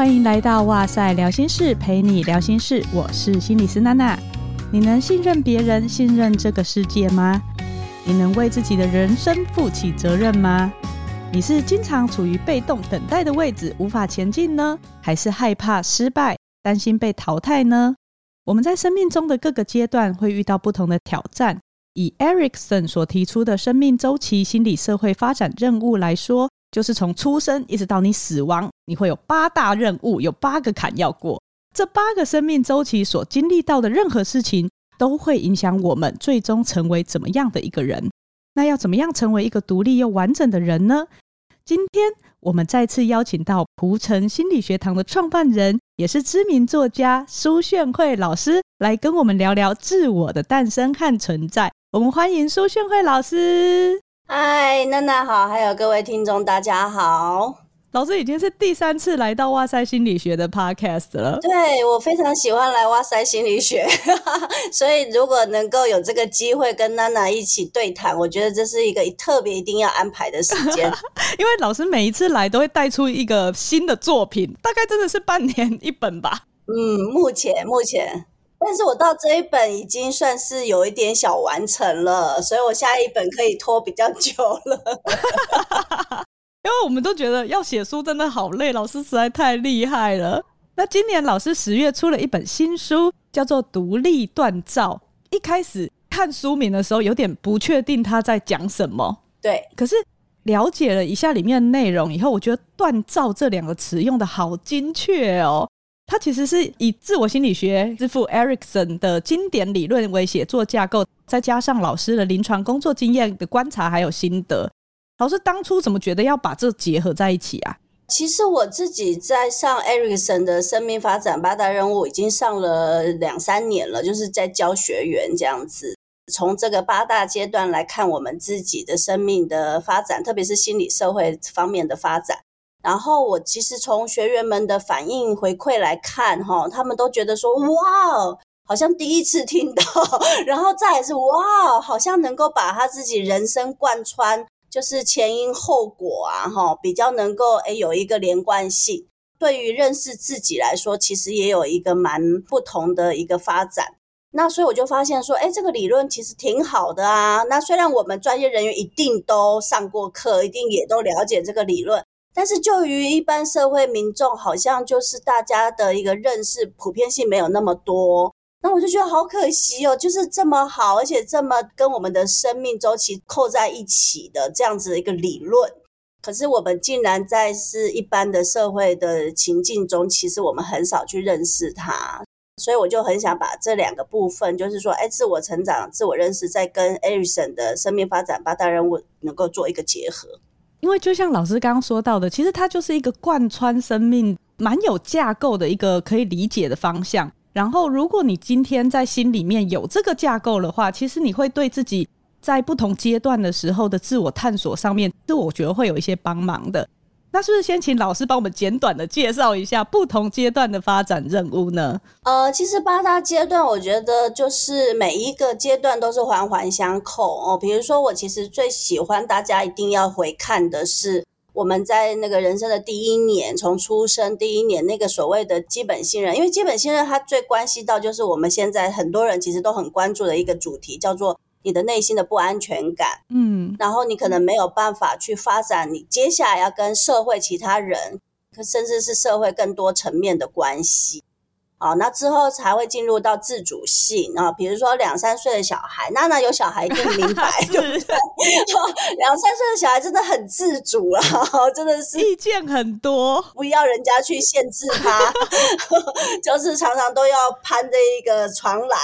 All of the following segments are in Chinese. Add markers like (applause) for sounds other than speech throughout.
欢迎来到哇塞聊心室，陪你聊心事。我是心理师娜娜。你能信任别人，信任这个世界吗？你能为自己的人生负起责任吗？你是经常处于被动等待的位置，无法前进呢？还是害怕失败，担心被淘汰呢？我们在生命中的各个阶段会遇到不同的挑战。以 Erikson 所提出的生命周期心理社会发展任务来说，就是从出生一直到你死亡，你会有八大任务，有八个坎要过。这八个生命周期所经历到的任何事情，都会影响我们最终成为怎么样的一个人。那要怎么样成为一个独立又完整的人呢？今天我们再次邀请到蒲城心理学堂的创办人，也是知名作家苏炫慧老师，来跟我们聊聊自我的诞生和存在。我们欢迎苏炫慧老师。嗨，娜娜好，还有各位听众，大家好。老师已经是第三次来到哇塞心理学的 podcast 了。对，我非常喜欢来哇塞心理学，(laughs) 所以如果能够有这个机会跟娜娜一起对谈，我觉得这是一个特别一定要安排的时间。(laughs) 因为老师每一次来都会带出一个新的作品，大概真的是半年一本吧。嗯，目前目前。但是我到这一本已经算是有一点小完成了，所以我下一本可以拖比较久了。(laughs) 因为我们都觉得要写书真的好累，老师实在太厉害了。那今年老师十月出了一本新书，叫做《独立锻造》。一开始看书名的时候，有点不确定他在讲什么。对，可是了解了一下里面的内容以后，我觉得“锻造”这两个词用的好精确哦。它其实是以自我心理学之父 Erikson 的经典理论为写作架构，再加上老师的临床工作经验的观察还有心得。老师当初怎么觉得要把这结合在一起啊？其实我自己在上 Erikson 的生命发展八大任务已经上了两三年了，就是在教学员这样子，从这个八大阶段来看我们自己的生命的发展，特别是心理社会方面的发展。然后我其实从学员们的反应回馈来看，哈，他们都觉得说，哇，好像第一次听到，(laughs) 然后再来是哇，好像能够把他自己人生贯穿，就是前因后果啊，哈，比较能够诶有一个连贯性。对于认识自己来说，其实也有一个蛮不同的一个发展。那所以我就发现说，诶这个理论其实挺好的啊。那虽然我们专业人员一定都上过课，一定也都了解这个理论。但是，就于一般社会民众，好像就是大家的一个认识普遍性没有那么多。那我就觉得好可惜哦，就是这么好，而且这么跟我们的生命周期扣在一起的这样子的一个理论，可是我们竟然在是一般的社会的情境中，其实我们很少去认识它。所以我就很想把这两个部分，就是说，哎，自我成长、自我认识，再跟 Erikson 的生命发展八大任务能够做一个结合。因为就像老师刚刚说到的，其实它就是一个贯穿生命、蛮有架构的一个可以理解的方向。然后，如果你今天在心里面有这个架构的话，其实你会对自己在不同阶段的时候的自我探索上面，是我觉得会有一些帮忙的。那是不是先请老师帮我们简短的介绍一下不同阶段的发展任务呢？呃，其实八大阶段，我觉得就是每一个阶段都是环环相扣哦。比如说，我其实最喜欢大家一定要回看的是我们在那个人生的第一年，从出生第一年那个所谓的基本信任，因为基本信任它最关系到就是我们现在很多人其实都很关注的一个主题，叫做。你的内心的不安全感，嗯，然后你可能没有办法去发展你接下来要跟社会其他人，甚至是社会更多层面的关系。好，那之后才会进入到自主性啊，比如说两三岁的小孩，娜娜有小孩一定明白，(laughs) 对不对？两三岁的小孩真的很自主啊，(laughs) 真的是意见很多，不要人家去限制他，(laughs) 就是常常都要攀着一个床栏，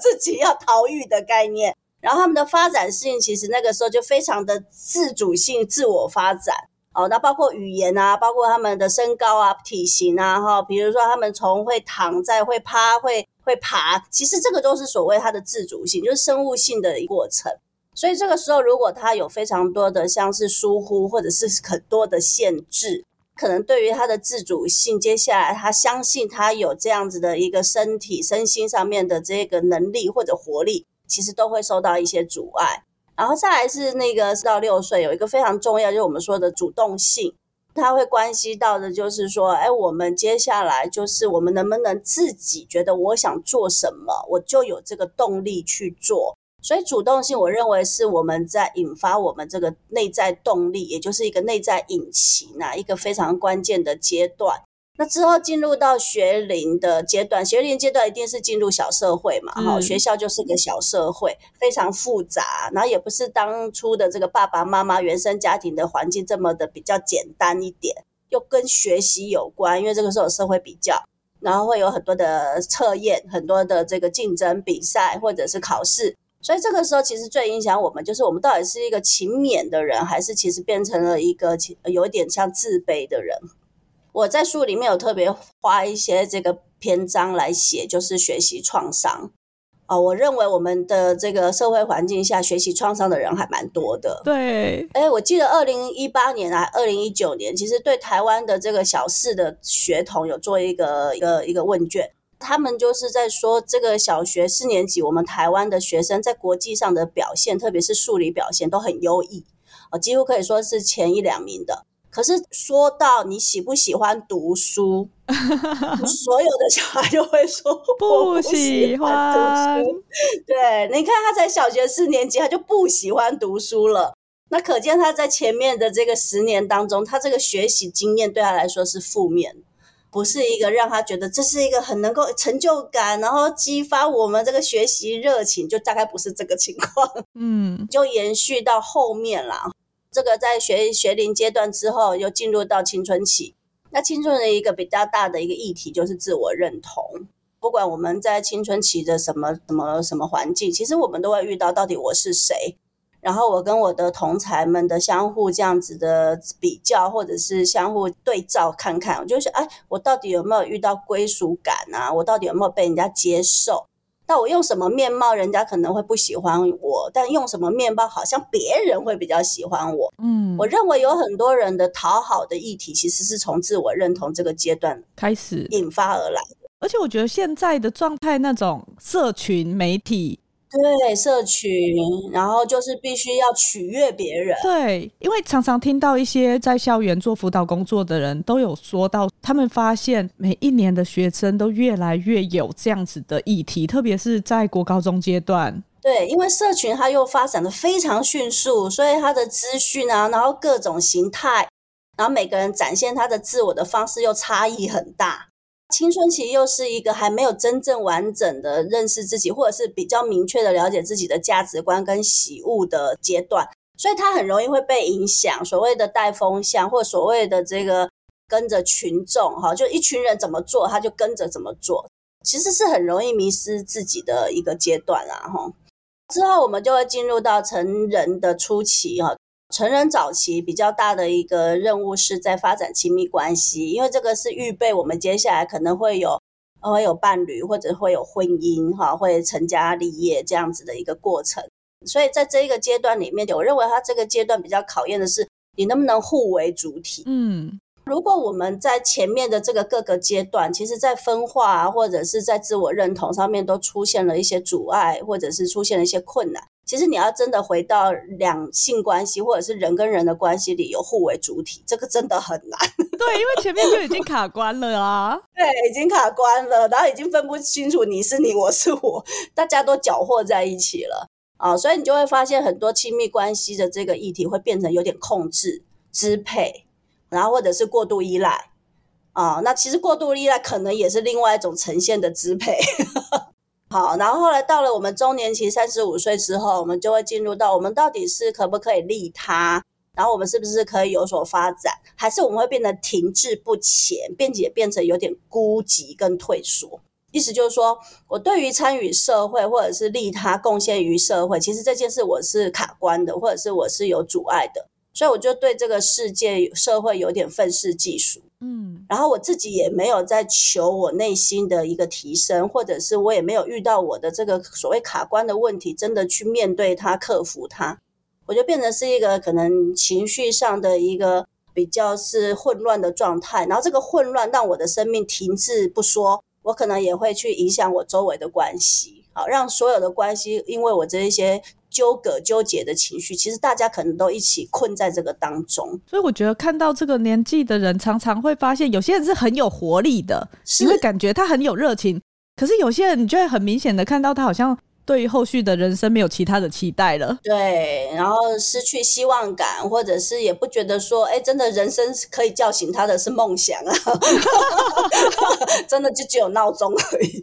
自己要逃狱的概念。然后他们的发展性其实那个时候就非常的自主性、自我发展哦，那包括语言啊，包括他们的身高啊、体型啊，哈，比如说他们从会躺在会趴、会会爬，其实这个都是所谓他的自主性，就是生物性的一过程。所以这个时候，如果他有非常多的像是疏忽或者是很多的限制，可能对于他的自主性，接下来他相信他有这样子的一个身体、身心上面的这个能力或者活力。其实都会受到一些阻碍，然后再来是那个四到六岁有一个非常重要，就是我们说的主动性。它会关系到的就是说，哎，我们接下来就是我们能不能自己觉得我想做什么，我就有这个动力去做。所以主动性，我认为是我们在引发我们这个内在动力，也就是一个内在引擎啊，一个非常关键的阶段。那之后进入到学龄的阶段，学龄阶段一定是进入小社会嘛，哈、嗯，学校就是个小社会，非常复杂，然后也不是当初的这个爸爸妈妈原生家庭的环境这么的比较简单一点，又跟学习有关，因为这个时候有社会比较，然后会有很多的测验，很多的这个竞争比赛或者是考试，所以这个时候其实最影响我们就是我们到底是一个勤勉的人，还是其实变成了一个有一点像自卑的人。我在书里面有特别花一些这个篇章来写，就是学习创伤啊。我认为我们的这个社会环境下，学习创伤的人还蛮多的。对，哎，我记得二零一八年啊，二零一九年，其实对台湾的这个小四的学童有做一个一个一个问卷，他们就是在说，这个小学四年级，我们台湾的学生在国际上的表现，特别是数理表现都很优异啊，几乎可以说是前一两名的。可是说到你喜不喜欢读书，(laughs) 所有的小孩就会说 (laughs) 不喜欢读书。对，你看他在小学四年级，他就不喜欢读书了。那可见他在前面的这个十年当中，他这个学习经验对他来说是负面，不是一个让他觉得这是一个很能够成就感，然后激发我们这个学习热情，就大概不是这个情况。嗯，就延续到后面了。这个在学学龄阶段之后，又进入到青春期。那青春的一个比较大的一个议题就是自我认同。不管我们在青春期的什么什么什么环境，其实我们都会遇到到底我是谁。然后我跟我的同才们的相互这样子的比较，或者是相互对照看看，我就是哎，我到底有没有遇到归属感啊？我到底有没有被人家接受？那我用什么面貌，人家可能会不喜欢我；但用什么面貌，好像别人会比较喜欢我。嗯，我认为有很多人的讨好的议题，其实是从自我认同这个阶段开始引发而来的。而且我觉得现在的状态，那种社群媒体。对，社群，然后就是必须要取悦别人。对，因为常常听到一些在校园做辅导工作的人都有说到，他们发现每一年的学生都越来越有这样子的议题，特别是在国高中阶段。对，因为社群它又发展的非常迅速，所以它的资讯啊，然后各种形态，然后每个人展现他的自我的方式又差异很大。青春期又是一个还没有真正完整的认识自己，或者是比较明确的了解自己的价值观跟喜恶的阶段，所以他很容易会被影响。所谓的带风向，或所谓的这个跟着群众，哈，就一群人怎么做，他就跟着怎么做，其实是很容易迷失自己的一个阶段啦，哈。之后我们就会进入到成人的初期，哈。成人早期比较大的一个任务是在发展亲密关系，因为这个是预备我们接下来可能会有会有伴侣或者会有婚姻哈，会成家立业这样子的一个过程。所以在这一个阶段里面，我认为他这个阶段比较考验的是你能不能互为主体。嗯，如果我们在前面的这个各个阶段，其实在分化啊，或者是在自我认同上面都出现了一些阻碍，或者是出现了一些困难。其实你要真的回到两性关系，或者是人跟人的关系里有互为主体，这个真的很难。(laughs) 对，因为前面就已经卡关了啊。(laughs) 对，已经卡关了，然后已经分不清楚你是你，我是我，大家都搅和在一起了啊，所以你就会发现很多亲密关系的这个议题会变成有点控制、支配，然后或者是过度依赖啊。那其实过度依赖可能也是另外一种呈现的支配。(laughs) 好，然后后来到了我们中年期三十五岁之后，我们就会进入到我们到底是可不可以利他，然后我们是不是可以有所发展，还是我们会变得停滞不前，并且变成有点孤寂跟退缩。意思就是说，我对于参与社会或者是利他贡献于社会，其实这件事我是卡关的，或者是我是有阻碍的，所以我就对这个世界社会有点愤世嫉俗。嗯，然后我自己也没有在求我内心的一个提升，或者是我也没有遇到我的这个所谓卡关的问题，真的去面对它、克服它，我就变成是一个可能情绪上的一个比较是混乱的状态。然后这个混乱让我的生命停滞不说，我可能也会去影响我周围的关系，好，让所有的关系因为我这一些纠葛、纠结的情绪，其实大家可能都一起困在这个当中。所以我觉得看到这个年纪的人，常常会发现有些人是很有活力的，是你会感觉他很有热情。可是有些人，你就会很明显的看到他好像对于后续的人生没有其他的期待了。对，然后失去希望感，或者是也不觉得说，哎，真的人生可以叫醒他的是梦想啊，(laughs) 真的就只有闹钟而已。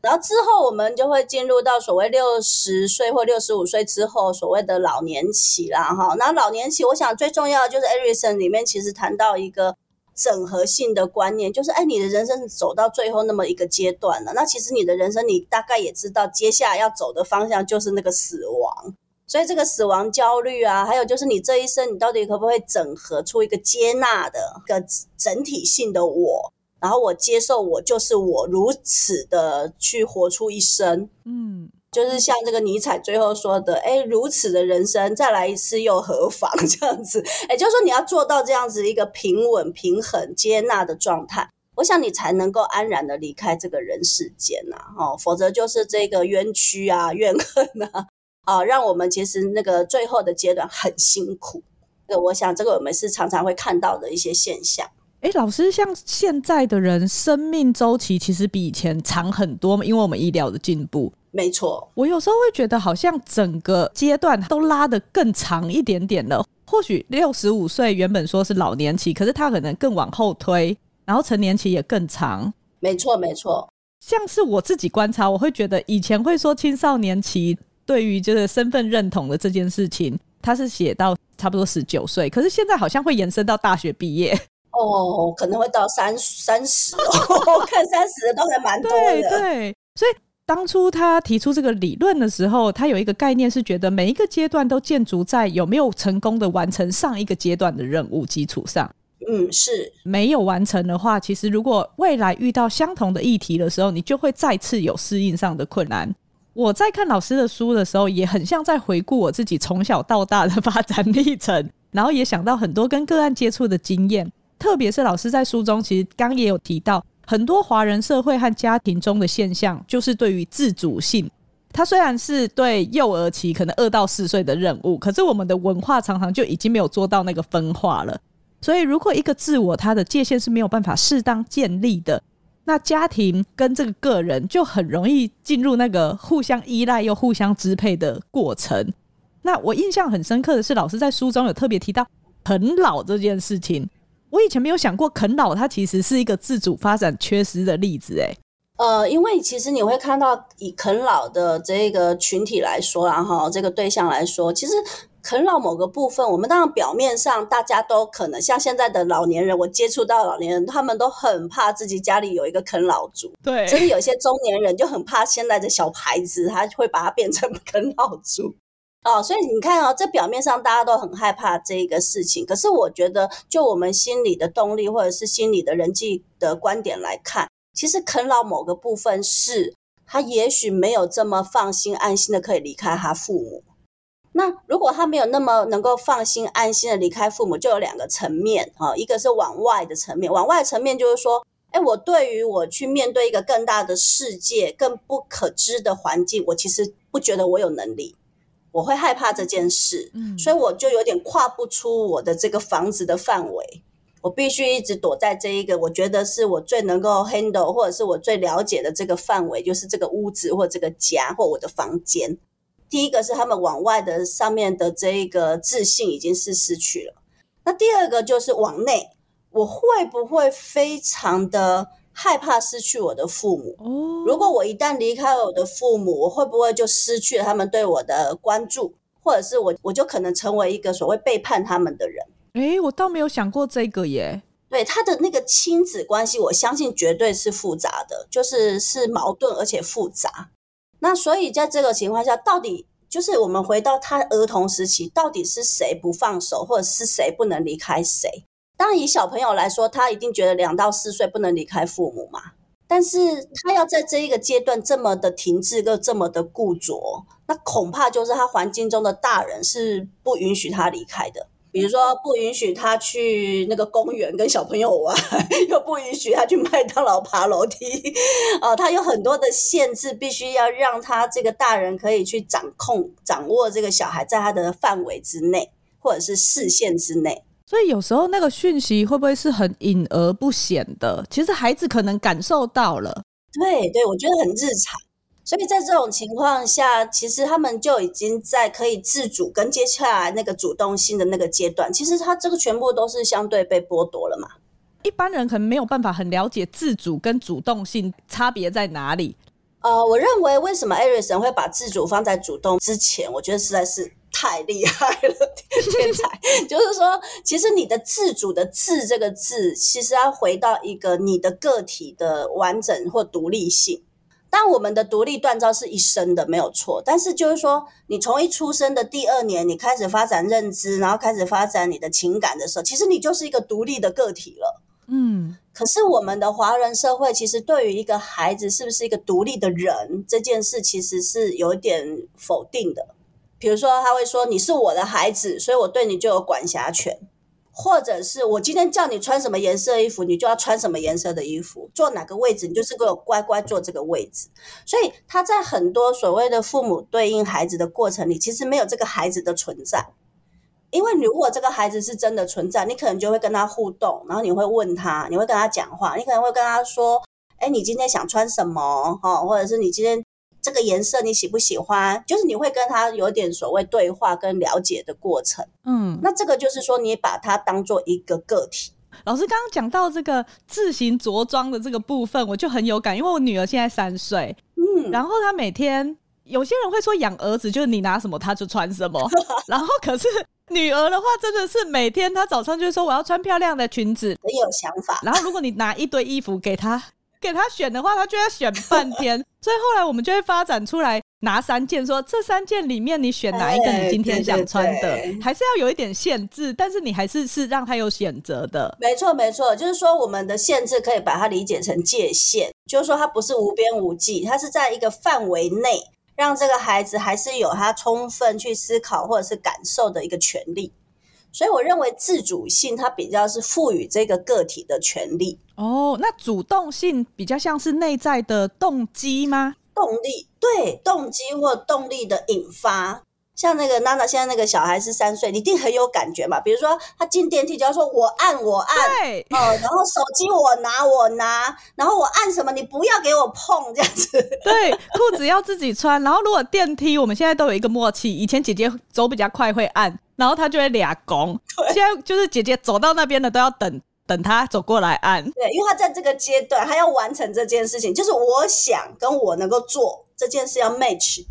然后之后我们就会进入到所谓六十岁或六十五岁之后所谓的老年期啦，哈。那老年期，我想最重要的就是 Erison 里面其实谈到一个整合性的观念，就是哎，你的人生走到最后那么一个阶段了，那其实你的人生你大概也知道，接下来要走的方向就是那个死亡。所以这个死亡焦虑啊，还有就是你这一生你到底可不可以整合出一个接纳的个整体性的我？然后我接受我就是我，如此的去活出一生，嗯，就是像这个尼采最后说的，哎，如此的人生再来一次又何妨？(laughs) 这样子，哎，就是说你要做到这样子一个平稳、平衡、接纳的状态，我想你才能够安然的离开这个人世间呐，哦，否则就是这个冤屈啊、怨恨啊，啊，让我们其实那个最后的阶段很辛苦。这个我想，这个我们是常常会看到的一些现象。哎，老师，像现在的人生命周期其实比以前长很多嘛，因为我们医疗的进步。没错，我有时候会觉得好像整个阶段都拉得更长一点点了。或许六十五岁原本说是老年期，可是他可能更往后推，然后成年期也更长。没错，没错。像是我自己观察，我会觉得以前会说青少年期对于就是身份认同的这件事情，他是写到差不多十九岁，可是现在好像会延伸到大学毕业。哦，可能会到三三十哦，看三十的都还蛮多的。对对，所以当初他提出这个理论的时候，他有一个概念是觉得每一个阶段都建筑在有没有成功的完成上一个阶段的任务基础上。嗯，是没有完成的话，其实如果未来遇到相同的议题的时候，你就会再次有适应上的困难。我在看老师的书的时候，也很像在回顾我自己从小到大的发展历程，然后也想到很多跟个案接触的经验。特别是老师在书中，其实刚也有提到，很多华人社会和家庭中的现象，就是对于自主性，它虽然是对幼儿期可能二到四岁的任务，可是我们的文化常常就已经没有做到那个分化了。所以，如果一个自我它的界限是没有办法适当建立的，那家庭跟这个个人就很容易进入那个互相依赖又互相支配的过程。那我印象很深刻的是，老师在书中有特别提到啃老这件事情。我以前没有想过啃老，它其实是一个自主发展缺失的例子，哎，呃，因为其实你会看到以啃老的这个群体来说，然后这个对象来说，其实啃老某个部分，我们当然表面上大家都可能像现在的老年人，我接触到老年人，他们都很怕自己家里有一个啃老族，对，甚至有些中年人就很怕现在的小孩子，他会把它变成 (laughs) 啃老族。哦，所以你看哦，这表面上大家都很害怕这一个事情，可是我觉得，就我们心理的动力或者是心理的人际的观点来看，其实啃老某个部分是他也许没有这么放心安心的可以离开他父母。那如果他没有那么能够放心安心的离开父母，就有两个层面啊，一个是往外的层面，往外层面就是说，哎，我对于我去面对一个更大的世界、更不可知的环境，我其实不觉得我有能力。我会害怕这件事，嗯，所以我就有点跨不出我的这个房子的范围，我必须一直躲在这一个我觉得是我最能够 handle 或者是我最了解的这个范围，就是这个屋子或这个家或我的房间。第一个是他们往外的上面的这一个自信已经是失去了，那第二个就是往内，我会不会非常的害怕失去我的父母。哦如果我一旦离开了我的父母，我会不会就失去了他们对我的关注，或者是我我就可能成为一个所谓背叛他们的人？诶，我倒没有想过这个耶。对，他的那个亲子关系，我相信绝对是复杂的，就是是矛盾而且复杂。那所以在这个情况下，到底就是我们回到他儿童时期，到底是谁不放手，或者是谁不能离开谁？当然，以小朋友来说，他一定觉得两到四岁不能离开父母嘛。但是他要在这一个阶段这么的停滞，又这么的固着，那恐怕就是他环境中的大人是不允许他离开的。比如说不允许他去那个公园跟小朋友玩，(laughs) 又不允许他去麦当劳爬楼梯，呃，他有很多的限制，必须要让他这个大人可以去掌控、掌握这个小孩在他的范围之内，或者是视线之内。所以有时候那个讯息会不会是很隐而不显的？其实孩子可能感受到了。对对，我觉得很日常。所以在这种情况下，其实他们就已经在可以自主跟接下来那个主动性的那个阶段，其实他这个全部都是相对被剥夺了嘛。一般人可能没有办法很了解自主跟主动性差别在哪里。呃，我认为为什么艾瑞森会把自主放在主动之前，我觉得实在是太厉害了，(laughs) 天才。(laughs) 就是说，其实你的自主的“自”这个字，其实要回到一个你的个体的完整或独立性。但我们的独立锻造是一生的，没有错。但是就是说，你从一出生的第二年，你开始发展认知，然后开始发展你的情感的时候，其实你就是一个独立的个体了。嗯。可是我们的华人社会，其实对于一个孩子是不是一个独立的人这件事，其实是有一点否定的。比如说，他会说：“你是我的孩子，所以我对你就有管辖权。”或者是我今天叫你穿什么颜色衣服，你就要穿什么颜色的衣服，坐哪个位置，你就是给我乖乖坐这个位置。所以他在很多所谓的父母对应孩子的过程里，其实没有这个孩子的存在。因为如果这个孩子是真的存在，你可能就会跟他互动，然后你会问他，你会跟他讲话，你可能会跟他说：“哎，你今天想穿什么？”哦，或者是你今天。这个颜色你喜不喜欢？就是你会跟他有点所谓对话跟了解的过程。嗯，那这个就是说你把他当做一个个体。老师刚刚讲到这个自行着装的这个部分，我就很有感，因为我女儿现在三岁。嗯，然后她每天有些人会说养儿子就是你拿什么她就穿什么，(laughs) 然后可是女儿的话真的是每天她早上就说我要穿漂亮的裙子，很有想法。然后如果你拿一堆衣服给她。给她选的话，她就要选半天，所以后来我们就会发展出来拿三件，说这三件里面你选哪一个你今天想穿的，欸、对对对，还是要有一点限制，但是你还是是让他有选择的。没错没错，就是说我们的限制可以把它理解成界限，就是说它不是无边无际，它是在一个范围内，让这个孩子还是有他充分去思考或者是感受的一个权利。所以我认为自主性它比较是赋予这个个体的权利。哦，那主动性比较像是内在的动机吗？动力，对，动机或动力的引发。像那个娜娜现在那个小孩是三岁，你一定很有感觉嘛。比如说他进电梯就要说我按我按，对哦，然后手机我拿我拿，然后我按什么你不要给我碰这样子。对，裤子要自己穿。然后如果电梯，我们现在都有一个默契，以前姐姐走比较快会按。然后他就会俩拱，现在就是姐姐走到那边的都要等等他走过来按。对，因为他在这个阶段，他要完成这件事情，就是我想跟我能够做这件事要 match。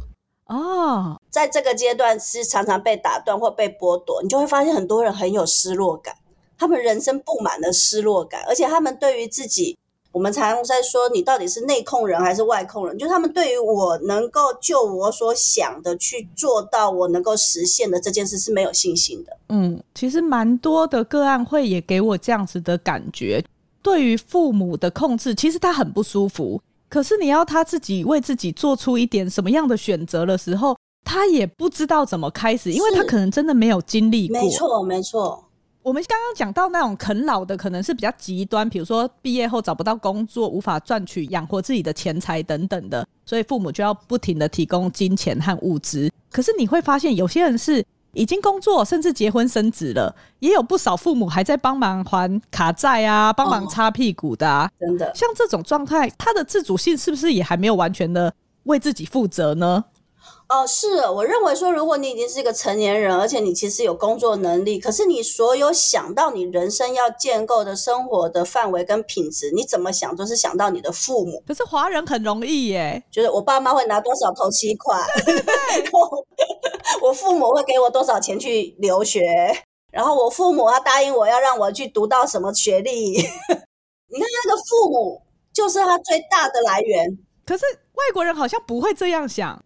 哦，在这个阶段是常常被打断或被剥夺，你就会发现很多人很有失落感，他们人生布满了失落感，而且他们对于自己。我们常常在说，你到底是内控人还是外控人？就他们对于我能够就我所想的去做到我能够实现的这件事是没有信心的。嗯，其实蛮多的个案会也给我这样子的感觉，对于父母的控制，其实他很不舒服。可是你要他自己为自己做出一点什么样的选择的时候，他也不知道怎么开始，因为他可能真的没有经历过。没错，没错。我们刚刚讲到那种啃老的，可能是比较极端，比如说毕业后找不到工作，无法赚取养活自己的钱财等等的，所以父母就要不停的提供金钱和物资。可是你会发现，有些人是已经工作，甚至结婚生子了，也有不少父母还在帮忙还卡债啊，帮忙擦屁股的啊。真的，像这种状态，他的自主性是不是也还没有完全的为自己负责呢？哦，是，我认为说，如果你已经是一个成年人，而且你其实有工作能力，可是你所有想到你人生要建构的生活的范围跟品质，你怎么想都是想到你的父母。可是华人很容易耶，就是我爸妈会拿多少头期款，我父母会给我多少钱去留学，然后我父母他答应我要让我去读到什么学历，(laughs) 你看那个父母就是他最大的来源。可是外国人好像不会这样想。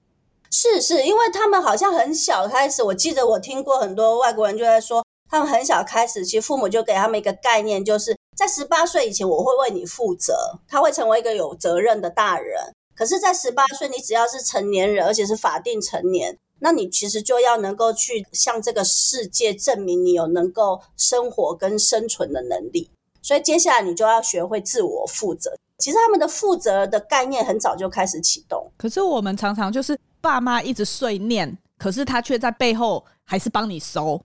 是是，因为他们好像很小开始，我记得我听过很多外国人就在说，他们很小开始，其实父母就给他们一个概念，就是在十八岁以前，我会为你负责，他会成为一个有责任的大人。可是，在十八岁，你只要是成年人，而且是法定成年，那你其实就要能够去向这个世界证明你有能够生活跟生存的能力。所以接下来你就要学会自我负责。其实他们的负责的概念很早就开始启动。可是我们常常就是爸妈一直碎念，可是他却在背后还是帮你收。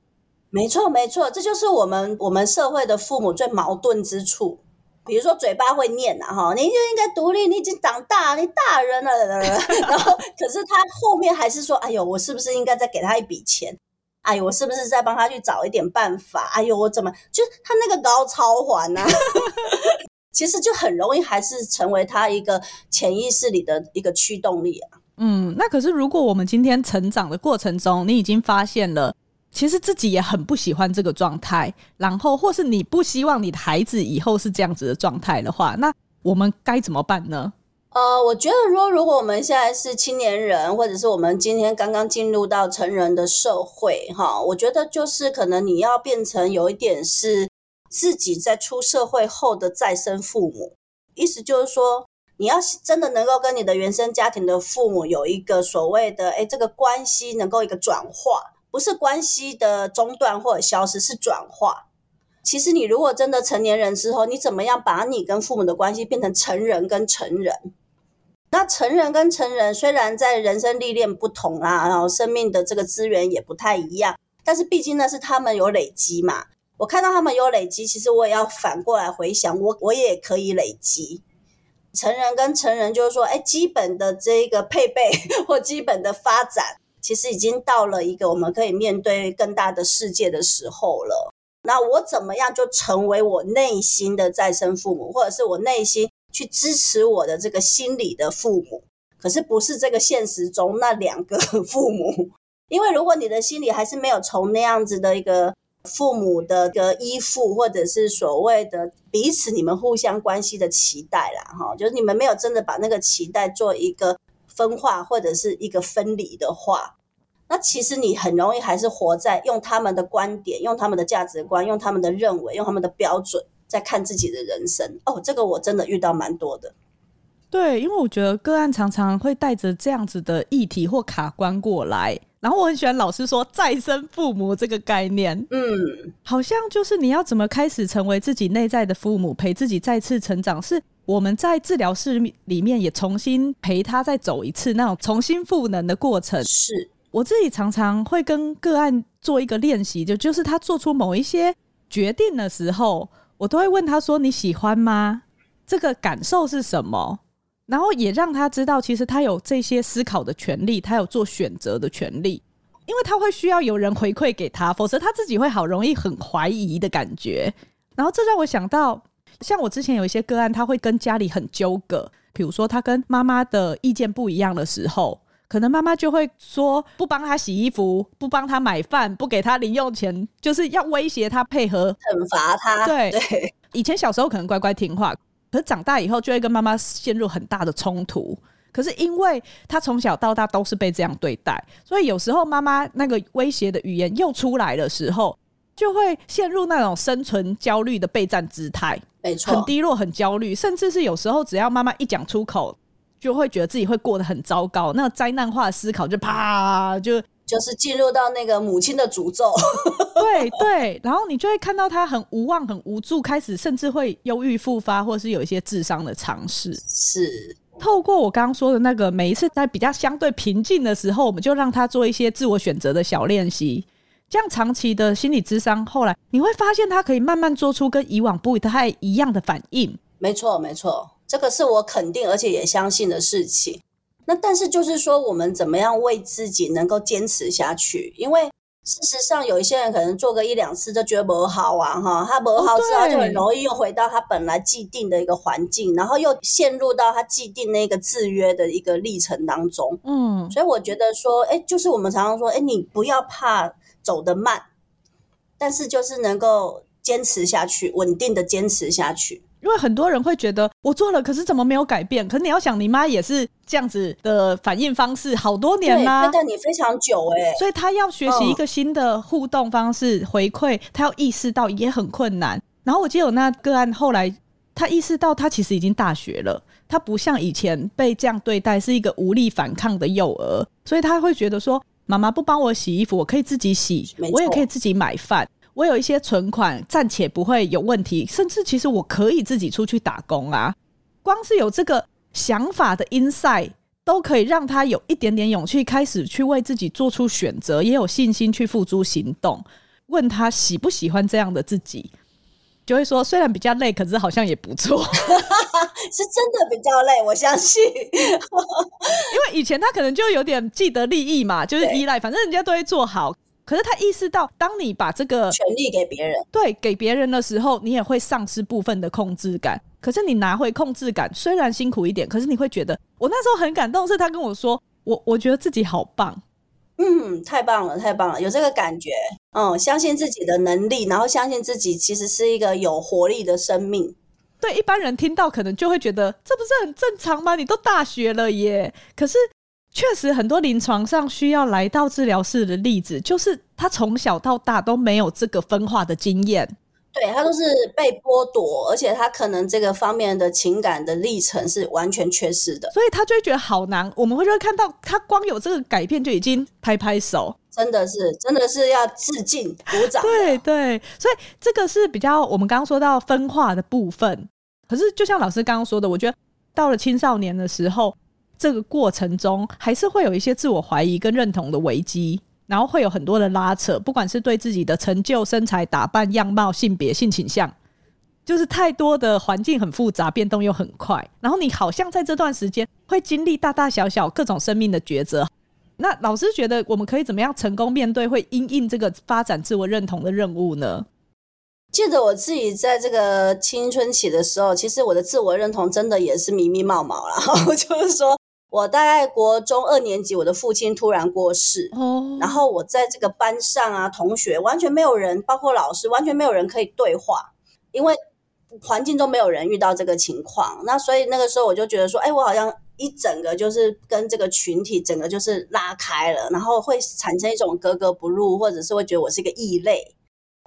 没错，没错，这就是我们我们社会的父母最矛盾之处。比如说嘴巴会念呐，哈，你就应该独立，你已经长大，你大人了，(laughs) 然后可是他后面还是说，哎呦，我是不是应该再给他一笔钱？哎呦，我是不是再帮他去找一点办法？哎呦，我怎么就他那个高超环呢？(laughs) 其实就很容易还是成为他一个潜意识里的一个驱动力啊。嗯，那可是如果我们今天成长的过程中，你已经发现了，其实自己也很不喜欢这个状态，然后或是你不希望你的孩子以后是这样子的状态的话，那我们该怎么办呢？呃，我觉得说，如果我们现在是青年人，或者是我们今天刚刚进入到成人的社会，哈，我觉得就是可能你要变成有一点是自己在出社会后的再生父母，意思就是说，你要是真的能够跟你的原生家庭的父母有一个所谓的，哎，这个关系能够一个转化，不是关系的中断或者消失，是转化。其实你如果真的成年人之后，你怎么样把你跟父母的关系变成成人跟成人？那成人跟成人虽然在人生历练不同啦，然后生命的这个资源也不太一样，但是毕竟那是他们有累积嘛。我看到他们有累积，其实我也要反过来回想，我我也可以累积。成人跟成人就是说，哎，基本的这个配备 (laughs) 或基本的发展，其实已经到了一个我们可以面对更大的世界的时候了。那我怎么样就成为我内心的再生父母，或者是我内心？去支持我的这个心理的父母，可是不是这个现实中那两个父母，因为如果你的心里还是没有从那样子的一个父母的个依附，或者是所谓的彼此你们互相关系的期待啦，哈，就是你们没有真的把那个期待做一个分化或者是一个分离的话，那其实你很容易还是活在用他们的观点、用他们的价值观、用他们的认为、用他们的标准。在看自己的人生哦，这个我真的遇到蛮多的。对，因为我觉得个案常常会带着这样子的议题或卡关过来，然后我很喜欢老师说再生父母这个概念，嗯，好像就是你要怎么开始成为自己内在的父母，陪自己再次成长，是我们在治疗室里面也重新陪他再走一次那种重新赋能的过程。是我自己常常会跟个案做一个练习，就就是他做出某一些决定的时候。我都会问他说：“你喜欢吗？这个感受是什么？”然后也让他知道，其实他有这些思考的权利，他有做选择的权利，因为他会需要有人回馈给他，否则他自己会好容易很怀疑的感觉。然后这让我想到，像我之前有一些个案，他会跟家里很纠葛，比如说他跟妈妈的意见不一样的时候。可能妈妈就会说不帮他洗衣服，不帮他买饭，不给他零用钱，就是要威胁他配合，惩罚他。对对，以前小时候可能乖乖听话，可是长大以后就会跟妈妈陷入很大的冲突。可是因为他从小到大都是被这样对待，所以有时候妈妈那个威胁的语言又出来的时候，就会陷入那种生存焦虑的备战姿态，没错，很低落，很焦虑，甚至是有时候只要妈妈一讲出口。就会觉得自己会过得很糟糕，那灾难化的思考就啪就就是进入到那个母亲的诅咒，(laughs) 对对，然后你就会看到他很无望、很无助，开始甚至会忧郁复发，或是有一些智商的尝试。是透过我刚刚说的那个，每一次在比较相对平静的时候，我们就让他做一些自我选择的小练习，这样长期的心理智商，后来你会发现他可以慢慢做出跟以往不太一样的反应。没错，没错。这个是我肯定而且也相信的事情。那但是就是说，我们怎么样为自己能够坚持下去？因为事实上，有一些人可能做个一两次就觉得不好啊，哈，他不好之后就很容易又回到他本来既定的一个环境，然后又陷入到他既定那个制约的一个历程当中。嗯，所以我觉得说，哎，就是我们常常说，哎，你不要怕走得慢，但是就是能够坚持下去，稳定的坚持下去。因为很多人会觉得我做了，可是怎么没有改变？可是你要想，你妈也是这样子的反应方式，好多年啦，跟着你非常久哎，所以她要学习一个新的互动方式，嗯、回馈，她要意识到也很困难。然后我记得有那个案，后来她意识到她其实已经大学了，他不像以前被这样对待，是一个无力反抗的幼儿，所以他会觉得说，妈妈不帮我洗衣服，我可以自己洗，我也可以自己买饭。我有一些存款，暂且不会有问题，甚至其实我可以自己出去打工啊。光是有这个想法的 insight，都可以让他有一点点勇气，开始去为自己做出选择，也有信心去付诸行动。问他喜不喜欢这样的自己，就会说虽然比较累，可是好像也不错，(laughs) 是真的比较累，我相信。(laughs) 因为以前他可能就有点既得利益嘛，就是依赖，反正人家都会做好。可是他意识到，当你把这个权利给别人，对，给别人的时候，你也会丧失部分的控制感。可是你拿回控制感，虽然辛苦一点，可是你会觉得，我那时候很感动，是他跟我说，我我觉得自己好棒，嗯，太棒了，太棒了，有这个感觉，嗯，相信自己的能力，然后相信自己其实是一个有活力的生命。对一般人听到可能就会觉得，这不是很正常吗？你都大学了耶，可是。确实，很多临床上需要来到治疗室的例子，就是他从小到大都没有这个分化的经验，对，他都是被剥夺，而且他可能这个方面的情感的历程是完全缺失的，所以他就会觉得好难。我们会就会看到他光有这个改变就已经拍拍手，真的是，真的是要致敬鼓掌。对对，所以这个是比较我们刚刚说到分化的部分。可是就像老师刚刚说的，我觉得到了青少年的时候。这个过程中还是会有一些自我怀疑跟认同的危机，然后会有很多的拉扯，不管是对自己的成就、身材、打扮、样貌、性别、性倾向，就是太多的环境很复杂，变动又很快，然后你好像在这段时间会经历大大小小各种生命的抉择。那老师觉得我们可以怎么样成功面对会因应这个发展自我认同的任务呢？记得我自己在这个青春期的时候，其实我的自我认同真的也是迷迷茫茫了，(laughs) 就是说。我大概国中二年级，我的父亲突然过世，oh. 然后我在这个班上啊，同学完全没有人，包括老师，完全没有人可以对话，因为环境中没有人遇到这个情况。那所以那个时候我就觉得说，哎，我好像一整个就是跟这个群体整个就是拉开了，然后会产生一种格格不入，或者是会觉得我是一个异类。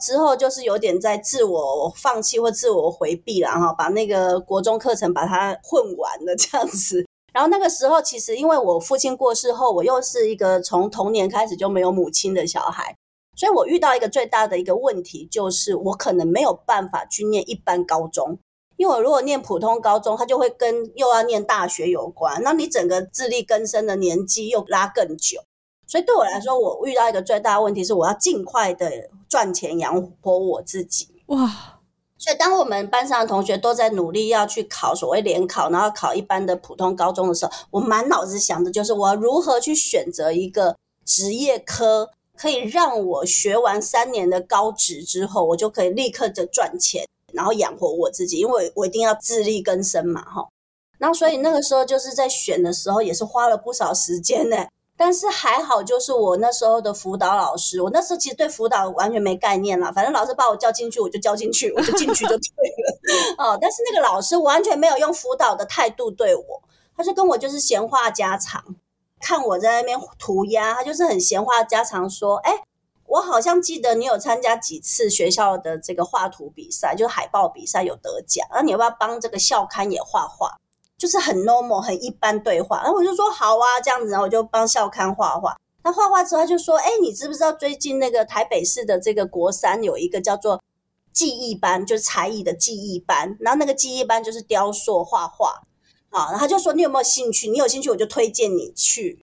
之后就是有点在自我放弃或自我回避了哈，把那个国中课程把它混完了这样子。然后那个时候，其实因为我父亲过世后，我又是一个从童年开始就没有母亲的小孩，所以我遇到一个最大的一个问题，就是我可能没有办法去念一般高中，因为我如果念普通高中，它就会跟又要念大学有关，那你整个自力更生的年纪又拉更久，所以对我来说，我遇到一个最大的问题是，我要尽快的赚钱养活我自己。哇！所以，当我们班上的同学都在努力要去考所谓联考，然后考一般的普通高中的时候，我满脑子想的就是我要如何去选择一个职业科，可以让我学完三年的高职之后，我就可以立刻的赚钱，然后养活我自己，因为我一定要自力更生嘛，哈。然后，所以那个时候就是在选的时候，也是花了不少时间呢。但是还好，就是我那时候的辅导老师，我那时候其实对辅导完全没概念啦，反正老师把我叫进去，我就叫进去，我就进去就对了。(laughs) 哦，但是那个老师完全没有用辅导的态度对我，他就跟我就是闲话家常，看我在那边涂鸦，他就是很闲话家常说，哎，我好像记得你有参加几次学校的这个画图比赛，就是海报比赛有得奖，那你要不要帮这个校刊也画画？就是很 normal 很一般对话，然后我就说好啊，这样子，然后我就帮校刊画画。那画画之后他就说，哎，你知不知道最近那个台北市的这个国三有一个叫做技艺班，就是才艺的技艺班，然后那个技艺班就是雕塑画画。好，然后他就说你有没有兴趣？你有兴趣我就推荐你去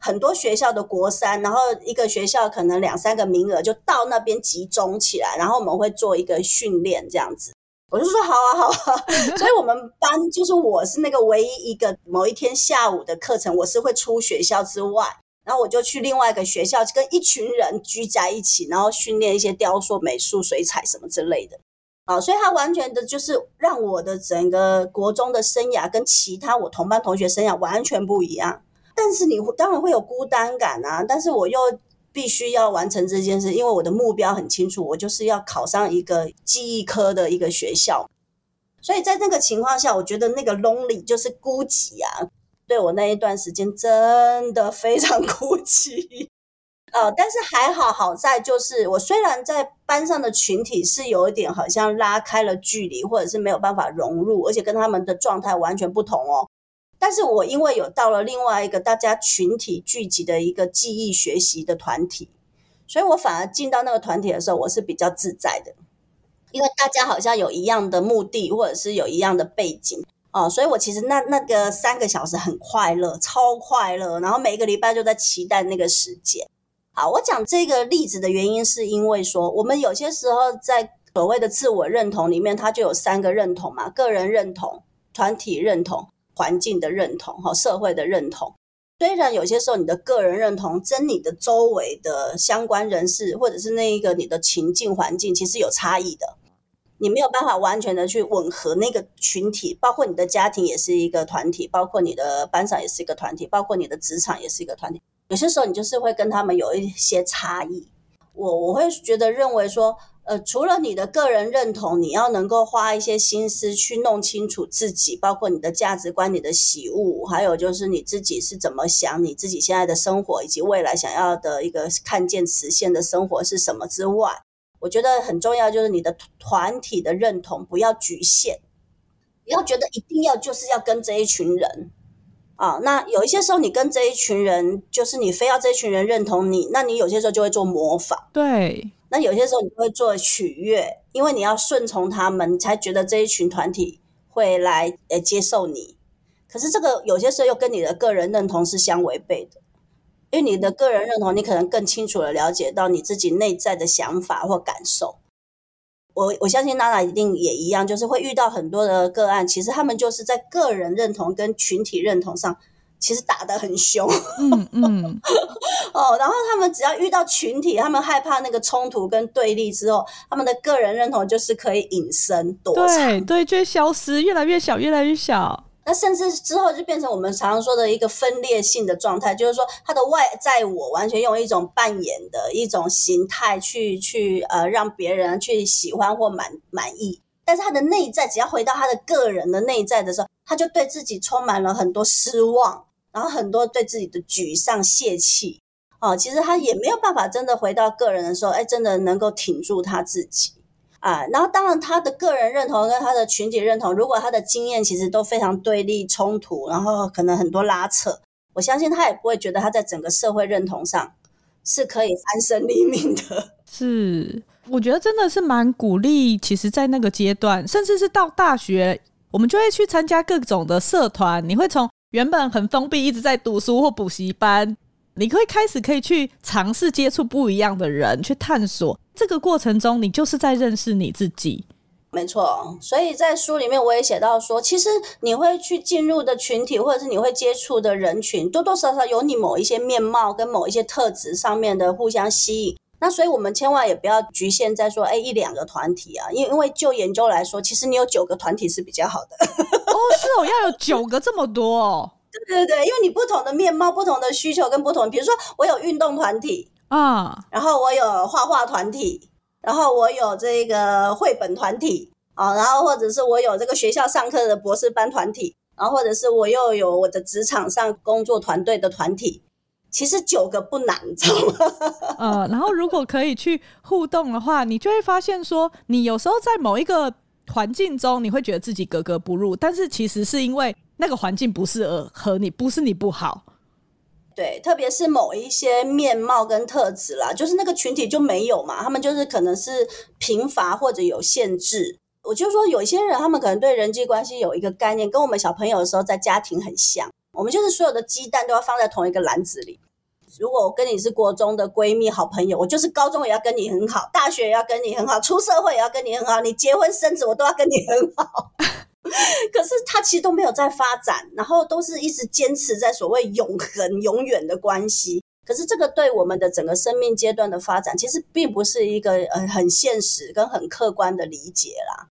很多学校的国三，然后一个学校可能两三个名额就到那边集中起来，然后我们会做一个训练这样子。我就说好啊好啊，(laughs) 所以我们班就是我是那个唯一一个某一天下午的课程，我是会出学校之外，然后我就去另外一个学校，跟一群人聚在一起，然后训练一些雕塑、美术、水彩什么之类的。啊，所以他完全的就是让我的整个国中的生涯跟其他我同班同学生涯完全不一样。但是你当然会有孤单感啊，但是我又。必须要完成这件事，因为我的目标很清楚，我就是要考上一个技艺科的一个学校。所以在那个情况下，我觉得那个 lonely 就是孤寂啊，对我那一段时间真的非常 (laughs) 孤寂。呃，但是还好，好在就是我虽然在班上的群体是有一点好像拉开了距离，或者是没有办法融入，而且跟他们的状态完全不同哦。但是我因为有到了另外一个大家群体聚集的一个记忆学习的团体，所以我反而进到那个团体的时候，我是比较自在的，因为大家好像有一样的目的，或者是有一样的背景。哦，所以我其实那那个三个小时很快乐，超快乐，然后每一个礼拜就在期待那个时间。好，我讲这个例子的原因是因为说，我们有些时候在所谓的自我认同里面，它就有三个认同嘛：个人认同、团体认同、环境的认同，和社会的认同。虽然有些时候你的个人认同跟你的周围的相关人士，或者是那一个你的情境环境，其实有差异的。你没有办法完全的去吻合那个群体，包括你的家庭也是一个团体，包括你的班上也是一个团体，包括你的职场也是一个团体。有些时候你就是会跟他们有一些差异。我我会觉得认为说，呃，除了你的个人认同，你要能够花一些心思去弄清楚自己，包括你的价值观、你的喜恶，还有就是你自己是怎么想，你自己现在的生活以及未来想要的一个看见实现的生活是什么之外。我觉得很重要，就是你的团体的认同不要局限，不要觉得一定要就是要跟这一群人啊。那有一些时候，你跟这一群人，就是你非要这一群人认同你，那你有些时候就会做模仿。对。那有些时候你会做取悦，因为你要顺从他们，你才觉得这一群团体会来呃接受你。可是这个有些时候又跟你的个人认同是相违背的。因为你的个人认同，你可能更清楚的了解到你自己内在的想法或感受。我我相信娜娜一定也一样，就是会遇到很多的个案，其实他们就是在个人认同跟群体认同上，其实打得很凶。嗯嗯。(laughs) 哦，然后他们只要遇到群体，他们害怕那个冲突跟对立之后，他们的个人认同就是可以隐身躲藏。对对，就会消失，越来越小，越来越小。那甚至之后就变成我们常常说的一个分裂性的状态，就是说他的外在我完全用一种扮演的一种形态去去呃让别人去喜欢或满满意，但是他的内在只要回到他的个人的内在的时候，他就对自己充满了很多失望，然后很多对自己的沮丧泄气哦，其实他也没有办法真的回到个人的时候，哎，真的能够挺住他自己。啊，然后当然他的个人认同跟他的群体认同，如果他的经验其实都非常对立冲突，然后可能很多拉扯，我相信他也不会觉得他在整个社会认同上是可以安身立命的。(laughs) 是，我觉得真的是蛮鼓励。其实，在那个阶段，甚至是到大学，我们就会去参加各种的社团。你会从原本很封闭，一直在读书或补习班。你可以开始可以去尝试接触不一样的人，去探索。这个过程中，你就是在认识你自己。没错，所以在书里面我也写到说，其实你会去进入的群体，或者是你会接触的人群，多多少少有你某一些面貌跟某一些特质上面的互相吸引。那所以我们千万也不要局限在说，哎，一两个团体啊，因为因为就研究来说，其实你有九个团体是比较好的。(laughs) 哦，是哦，要有九个这么多哦。(laughs) 对对对，因为你不同的面貌、不同的需求跟不同，比如说我有运动团体啊，然后我有画画团体，然后我有这个绘本团体啊，然后或者是我有这个学校上课的博士班团体，然后或者是我又有我的职场上工作团队的团体，其实九个不难，你知道吗？(laughs) 呃，然后如果可以去互动的话，你就会发现说，你有时候在某一个环境中，你会觉得自己格格不入，但是其实是因为。那个环境不适合和你，不是你不好，对，特别是某一些面貌跟特质啦，就是那个群体就没有嘛，他们就是可能是贫乏或者有限制。我就说有一些人，他们可能对人际关系有一个概念，跟我们小朋友的时候在家庭很像。我们就是所有的鸡蛋都要放在同一个篮子里。如果我跟你是国中的闺蜜、好朋友，我就是高中也要跟你很好，大学也要跟你很好，出社会也要跟你很好，你结婚生子我都要跟你很好。(laughs) 可是他其实都没有在发展，然后都是一直坚持在所谓永恒、永远的关系。可是这个对我们的整个生命阶段的发展，其实并不是一个呃很现实跟很客观的理解啦。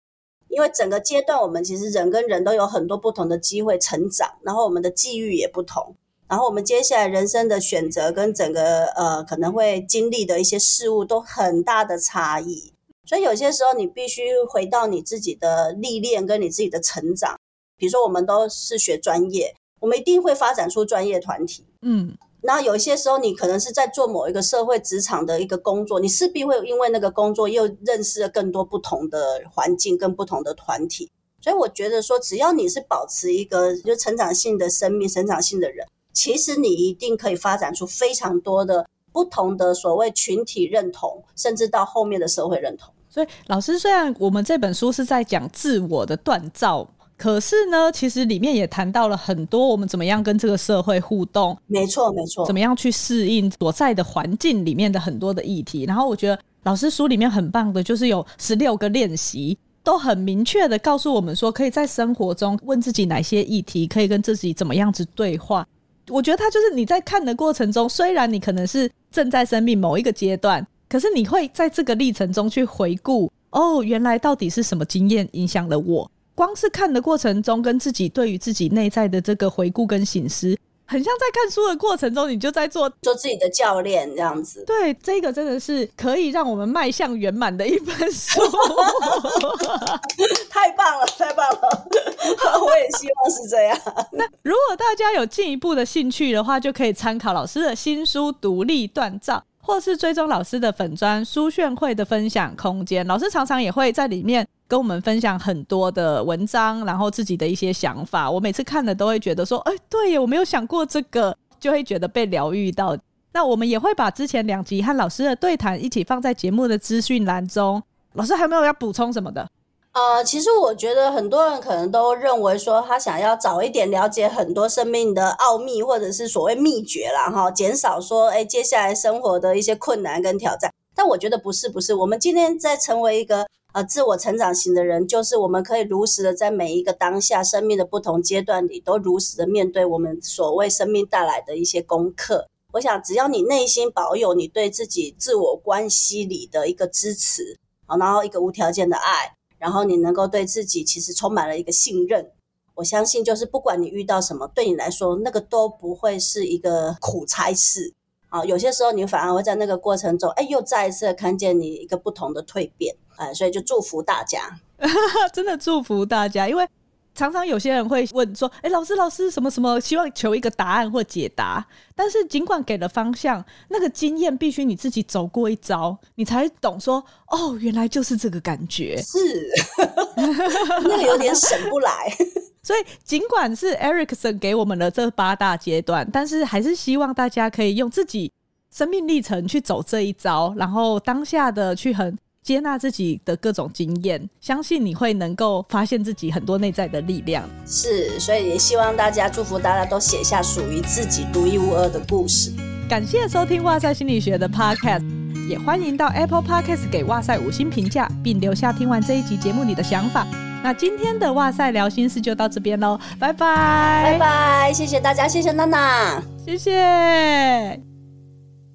因为整个阶段，我们其实人跟人都有很多不同的机会成长，然后我们的际遇也不同，然后我们接下来人生的选择跟整个呃可能会经历的一些事物都很大的差异。所以有些时候你必须回到你自己的历练跟你自己的成长。比如说，我们都是学专业，我们一定会发展出专业团体。嗯，然后有一些时候你可能是在做某一个社会职场的一个工作，你势必会因为那个工作又认识了更多不同的环境跟不同的团体。所以我觉得说，只要你是保持一个就成长性的生命、成长性的人，其实你一定可以发展出非常多的不同的所谓群体认同，甚至到后面的社会认同。所以，老师，虽然我们这本书是在讲自我的锻造。可是呢，其实里面也谈到了很多我们怎么样跟这个社会互动，没错没错，怎么样去适应所在的环境里面的很多的议题。然后我觉得老师书里面很棒的，就是有十六个练习，都很明确的告诉我们说，可以在生活中问自己哪些议题，可以跟自己怎么样子对话。我觉得他就是你在看的过程中，虽然你可能是正在生命某一个阶段，可是你会在这个历程中去回顾，哦，原来到底是什么经验影响了我。光是看的过程中，跟自己对于自己内在的这个回顾跟醒思，很像在看书的过程中，你就在做做自己的教练这样子。对，这个真的是可以让我们迈向圆满的一本书。(laughs) 太棒了，太棒了！(laughs) 我也希望是这样。(laughs) 那如果大家有进一步的兴趣的话，就可以参考老师的新书《独立锻造》，或是追踪老师的粉砖书炫会的分享空间。老师常常也会在里面。跟我们分享很多的文章，然后自己的一些想法。我每次看了都会觉得说，哎，对耶，我没有想过这个，就会觉得被疗愈到。那我们也会把之前两集和老师的对谈一起放在节目的资讯栏中。老师还有没有要补充什么的？呃，其实我觉得很多人可能都认为说，他想要早一点了解很多生命的奥秘，或者是所谓秘诀啦，哈，减少说，哎，接下来生活的一些困难跟挑战。但我觉得不是，不是。我们今天在成为一个。呃，自我成长型的人，就是我们可以如实的在每一个当下生命的不同阶段里，都如实的面对我们所谓生命带来的一些功课。我想，只要你内心保有你对自己自我关系里的一个支持，然后一个无条件的爱，然后你能够对自己其实充满了一个信任，我相信，就是不管你遇到什么，对你来说，那个都不会是一个苦差事。啊，有些时候你反而会在那个过程中，哎，又再一次看见你一个不同的蜕变。哎，所以就祝福大家，(laughs) 真的祝福大家，因为常常有些人会问说：“哎，老师，老师，什么什么？希望求一个答案或解答。”但是尽管给了方向，那个经验必须你自己走过一遭，你才懂说：“哦，原来就是这个感觉。”是，(laughs) 那个有点省不来。所以尽管是 Erickson 给我们的这八大阶段，但是还是希望大家可以用自己生命历程去走这一招，然后当下的去很。接纳自己的各种经验，相信你会能够发现自己很多内在的力量。是，所以也希望大家祝福大家都写下属于自己独一无二的故事。感谢收听哇塞心理学的 Podcast，也欢迎到 Apple Podcast 给哇塞五星评价，并留下听完这一集节目你的想法。那今天的哇塞聊心事就到这边喽，拜拜，拜拜，谢谢大家，谢谢娜娜，谢谢。